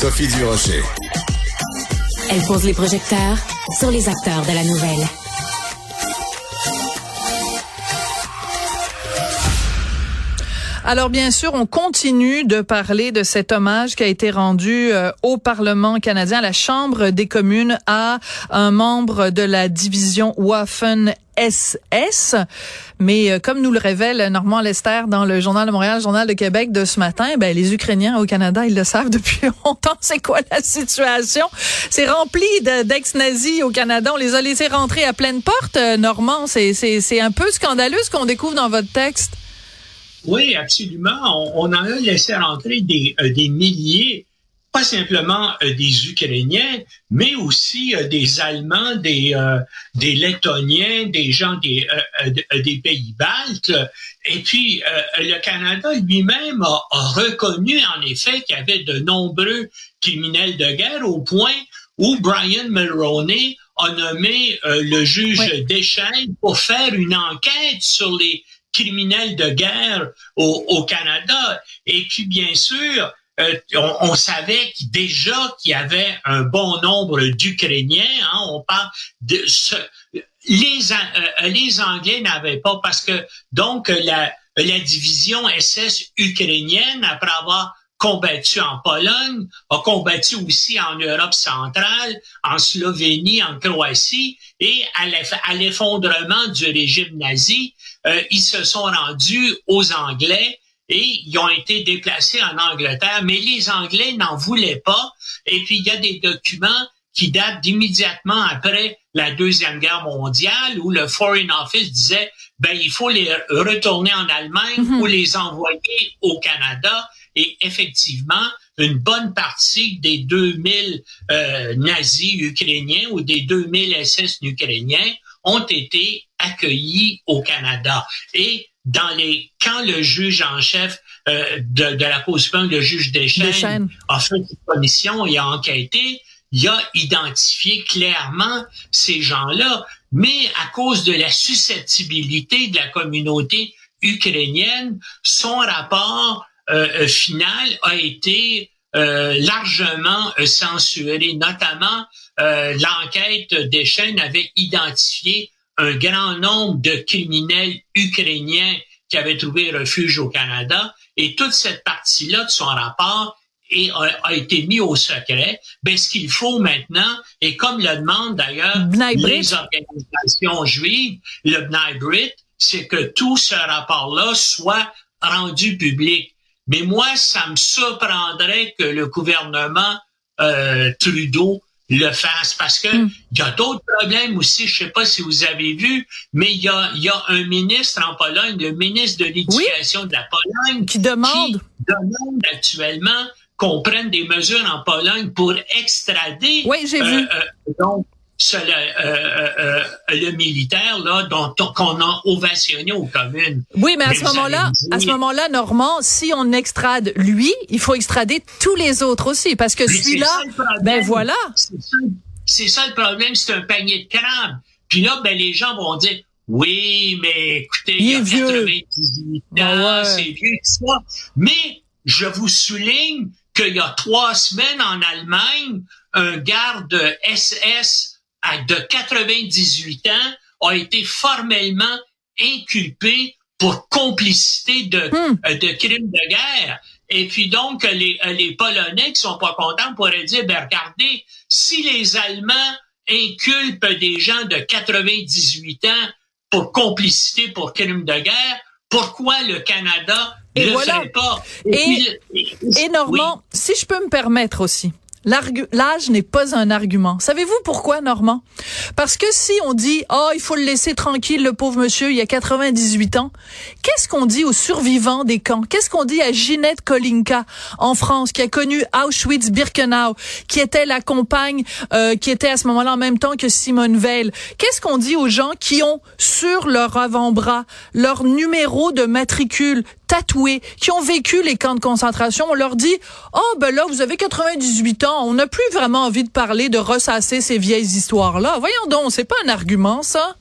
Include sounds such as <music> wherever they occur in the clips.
Sophie Durocher. Elle pose les projecteurs sur les acteurs de la nouvelle. Alors bien sûr, on continue de parler de cet hommage qui a été rendu euh, au Parlement canadien, à la Chambre des communes, à un membre de la division Waffen SS. Mais euh, comme nous le révèle Normand Lester dans le Journal de Montréal, Journal de Québec de ce matin, ben, les Ukrainiens au Canada, ils le savent <laughs> depuis longtemps. C'est quoi la situation? C'est rempli d'ex-nazis au Canada. On les a laissés rentrer à pleine porte. Euh, Normand, c'est un peu scandaleux ce qu'on découvre dans votre texte. Oui, absolument. On, en a laissé rentrer des, euh, des milliers, pas simplement euh, des Ukrainiens, mais aussi euh, des Allemands, des, des Lettoniens, des gens des, des pays baltes. Et puis, le Canada lui-même a, reconnu en effet qu'il y avait de nombreux criminels de guerre au point où Brian Mulroney a nommé le juge oui. pour faire une enquête sur les criminels de guerre au, au Canada. Et puis, bien sûr, euh, on, savait déjà qu'il y avait un bon nombre d'Ukrainiens. Hein, on parle de ce, les euh, les Anglais n'avaient pas parce que donc la division SS ukrainienne après avoir combattu en Pologne, a combattu aussi en Europe centrale, en Slovénie, en Croatie, et à l'effondrement du régime nazi, euh, ils se sont rendus aux Anglais et ils ont été déplacés en Angleterre, mais les Anglais n'en voulaient pas. Et puis, il y a des documents qui datent d'immédiatement après la Deuxième Guerre mondiale où le Foreign Office disait, ben, il faut les retourner en Allemagne mm-hmm. ou les envoyer au Canada. Et effectivement, une bonne partie des 2000 euh, nazis ukrainiens ou des 2000 SS ukrainiens ont été accueillis au Canada. Et dans les quand le juge en chef euh, de, de, la cause le juge Deschênes, a fait une commission et a enquêté, il a identifié clairement ces gens-là, mais à cause de la susceptibilité de la communauté ukrainienne, son rapport euh, euh final a été euh, largement euh, censuré, notamment euh, l'enquête des chaînes avait identifié un grand nombre de criminels ukrainiens qui avaient trouvé refuge au Canada et toute cette partie-là de son rapport et a, été mis au secret. Ben, ce qu'il faut maintenant, et comme le demande d'ailleurs les organisations juives, le B'nai c'est que tout ce rapport-là soit rendu public. Mais moi, ça me surprendrait que le gouvernement euh, Trudeau le fasse parce que hmm. il y a d'autres problèmes aussi. Je sais pas si vous avez vu, mais il y a, y a un ministre en Pologne, le ministre de l'Éducation de la Pologne, qui demande, demande actuellement qu'on prenne des mesures en Pologne pour extrader. Oui, j'ai vu. Euh, euh, donc, euh, euh, euh, le militaire là dont qu'on a ovationné aux communes. Oui, mais à ce moment-là, à ce moment-là, Normand, si on extrade lui, il faut extrader tous les autres aussi, parce que celui-là, ben voilà. C'est ça, le problème, c'est un panier de crabes. Puis là, ben les gens vont dire. Oui, mais écoutez, il, y a 98 ans, c'est vieux ça. Mais je vous souligne qu'il y a trois semaines en Allemagne, un garde SS de 98 ans a été formellement inculpé pour complicité de, hmm. euh, de crimes de guerre. Et puis donc, les, euh, les Polonais qui sont pas contents pourraient dire, ben regardez, si les Allemands inculpent des gens de 98 ans pour complicité pour crimes de guerre, pourquoi le Canada ne le ferait pas? Et, et, Normand, si je peux me permettre aussi, L'âge n'est pas un argument. Savez-vous pourquoi, Normand? Parce que si on dit, oh, il faut le laisser tranquille, le pauvre monsieur, il a 98 ans, qu'est-ce qu'on dit aux survivants des camps? Qu'est-ce qu'on dit à Ginette Kolinka en France, qui a connu Auschwitz-Birkenau, qui était la compagne, euh, qui était à ce moment-là en même temps que Simone Veil? Qu'est-ce qu'on dit aux gens qui ont sur leur avant-bras leur numéro de matricule tatoués, qui ont vécu les camps de concentration, on leur dit "Oh ben là vous avez 98 ans, on n'a plus vraiment envie de parler de ressasser ces vieilles histoires-là." Voyons donc, c'est pas un argument ça.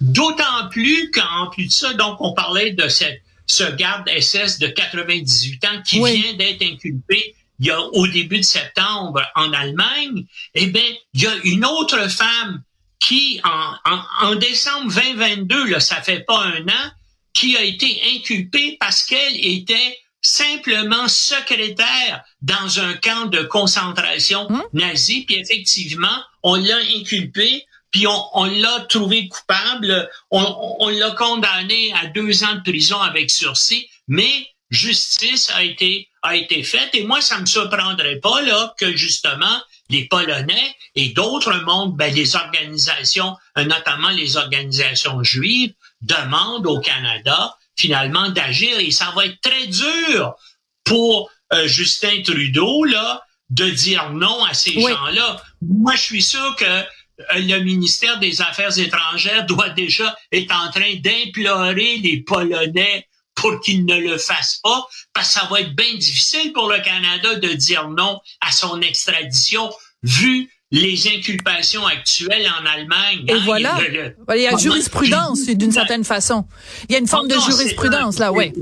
D'autant plus qu'en plus de ça, donc on parlait de cette ce garde SS de 98 ans qui vient d'être inculpé il y a au début de septembre en Allemagne, eh bien, il y a une autre femme qui, en, en, décembre 2022, là, ça fait pas un an, qui a été inculpée parce qu'elle était simplement secrétaire dans un camp de concentration hum? nazi, puis effectivement, on l'a inculpée, puis on, l'a trouvé coupable, on, on l'a condamné à deux ans de prison avec sursis, mais justice a été a été faite. Et moi ça me surprendrait pas là que justement les Polonais et d'autres mondes, ben, les organisations, notamment les organisations juives, demandent au Canada finalement d'agir et ça va être très dur pour euh, Justin Trudeau là de dire non à ces gens-là. Moi, je suis sûr que euh, le ministère des Affaires étrangères doit déjà être en train d'implorer les Polonais pour qu'ils ne le fassent pas, parce que ça va être bien difficile pour le Canada de dire non à son extradition, vu les inculpations actuelles en Allemagne. Et hein, voilà. Il y a, jurisprudence d'une certaine façon. Il y a une forme de jurisprudence là, oui.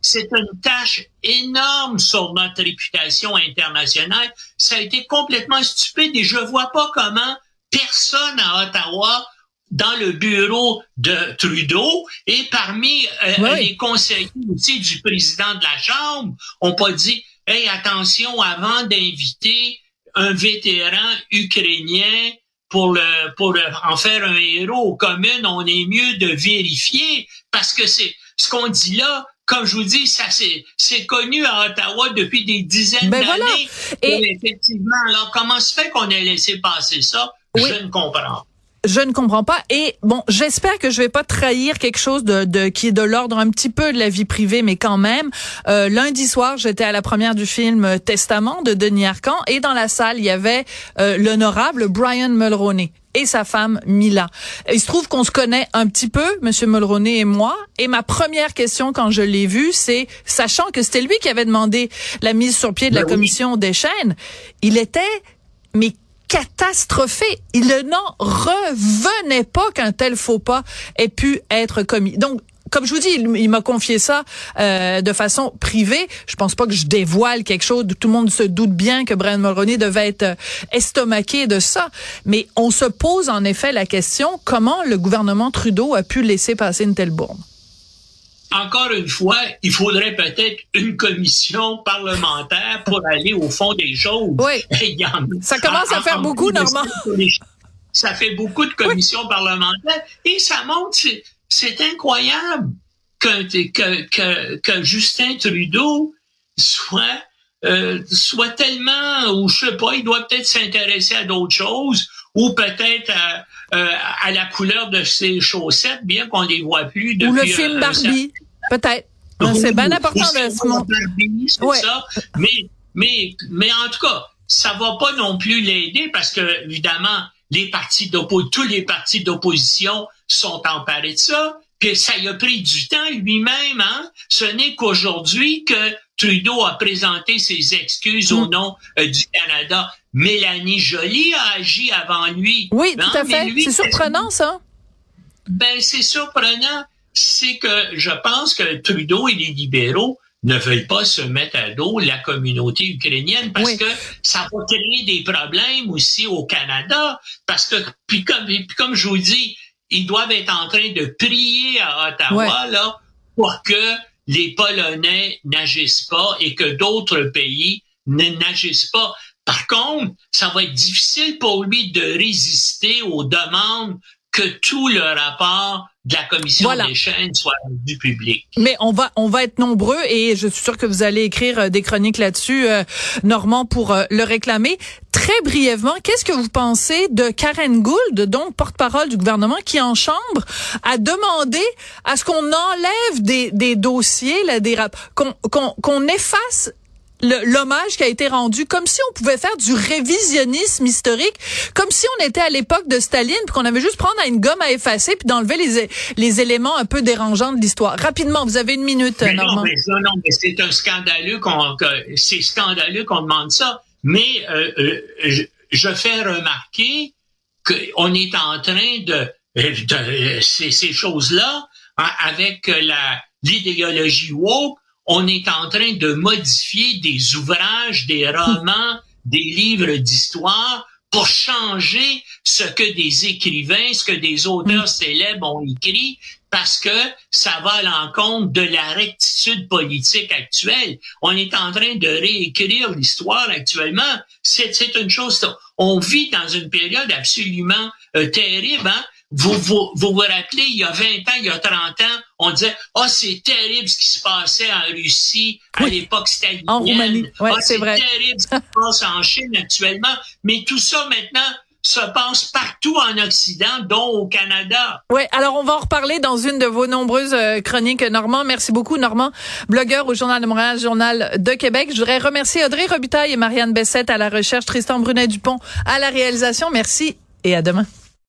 C'est une tâche énorme sur notre réputation internationale. Ça a été complètement stupide et je vois pas comment personne à Ottawa dans le bureau de Trudeau et parmi euh, les conseillers aussi du président de la Chambre ont pas dit Hey, attention, avant d'inviter un vétéran ukrainien pour le pour en faire un héros aux communes, on est mieux de vérifier parce que c'est ce qu'on dit là. Comme je vous dis, ça c'est c'est connu à Ottawa depuis des dizaines ben d'années. Et effectivement, alors comment se fait qu'on ait laissé passer ça? Je ne comprends. Je ne comprends pas. Et bon, j'espère que je vais pas trahir quelque chose de, de qui est de l'ordre un petit peu de la vie privée, mais quand même. Euh, lundi soir, j'étais à la première du film Testament de Denis Arcand, et dans la salle, il y avait euh, l'honorable Brian Mulroney et sa femme Mila. Il se trouve qu'on se connaît un petit peu, Monsieur Mulroney et moi. Et ma première question quand je l'ai vu, c'est sachant que c'était lui qui avait demandé la mise sur pied de la ben commission des chaînes, il était mais catastrophé. Il n'en revenait pas qu'un tel faux pas ait pu être commis. Donc, comme je vous dis, il, m'a confié ça euh, de façon privée. Je pense pas que je dévoile quelque chose. Tout le monde se doute bien que Brian Mulroney devait être euh, estomaqué de ça. Mais on se pose en effet la question comment le gouvernement Trudeau a pu laisser passer une telle bourne encore une fois, il faudrait peut-être une commission parlementaire pour aller au fond des choses. Oui. ça commence à faire beaucoup, Normand. Ça fait beaucoup de commissions parlementaires et ça montre, c'est incroyable que, que, que, Justin Trudeau soit euh, soit tellement, ou je sais pas, il doit peut-être s'intéresser à d'autres choses, ou peut-être à, euh, à la couleur de ses chaussettes, bien qu'on les voit plus depuis. Ou le film Barbie, peut-être. C'est bien important de se ouais. ça. Mais, mais, mais en tout cas, ça va pas non plus l'aider parce que, évidemment, les partis d'opposition, tous les partis d'opposition sont emparés de ça. Puis ça y a pris du temps lui-même. Hein? Ce n'est qu'aujourd'hui que Trudeau a présenté ses excuses au mm. nom euh, du Canada. Mélanie Joly a agi avant lui. Oui, tout à fait. C'est surprenant, ça. Ben, c'est surprenant. C'est que je pense que Trudeau et les libéraux ne veulent pas se mettre à dos la communauté ukrainienne parce que ça va créer des problèmes aussi au Canada. Parce que, puis comme, puis comme je vous dis, ils doivent être en train de prier à Ottawa, là, pour que les Polonais n'agissent pas et que d'autres pays n'agissent pas. Par contre, ça va être difficile pour lui de résister aux demandes que tout le rapport de la commission des chaînes soit du public. Mais on va on va être nombreux et je suis sûr que vous allez écrire euh, des chroniques là-dessus, euh, Normand, pour euh, le réclamer. Très brièvement, qu'est-ce que vous pensez de Karen Gould, donc porte-parole du gouvernement, qui en chambre a demandé à ce qu'on enlève des, des dossiers, là, des qu'on qu'on qu'on efface l'hommage qui a été rendu, comme si on pouvait faire du révisionnisme historique, comme si on était à l'époque de Staline, puis qu'on avait juste prendre une gomme à effacer, puis d'enlever les, les éléments un peu dérangeants de l'histoire. Rapidement, vous avez une minute, mais Non, mais, non, mais c'est un scandaleux qu'on, c'est scandaleux qu'on demande ça. Mais euh, euh, je, je, fais remarquer qu'on est en train de, de ces, ces choses-là, hein, avec la l'idéologie woke, on est en train de modifier des ouvrages, des romans, <laughs> des livres d'histoire pour changer ce que des écrivains, ce que des auteurs célèbres ont écrit, parce que ça va à l'encontre de la rectitude politique actuelle. On est en train de réécrire l'histoire actuellement. C'est une chose. On vit dans une période absolument euh, terrible. Hein? Vous, vous, vous vous rappelez, il y a 20 ans, il y a 30 ans, on disait « oh, c'est terrible ce qui se passait en Russie à l'époque stalinienne. En Roumanie, ouais, oh, c'est vrai. terrible ce qui se passe en Chine actuellement. » Mais tout ça, maintenant, se passe partout en Occident, dont au Canada. Oui, alors on va en reparler dans une de vos nombreuses euh, chroniques, Normand. Merci beaucoup, Normand, blogueur au Journal de Montréal, Journal de Québec. Je voudrais remercier Audrey Robitaille et Marianne Bessette à la recherche, Tristan Brunet-Dupont à la réalisation. Merci et à demain.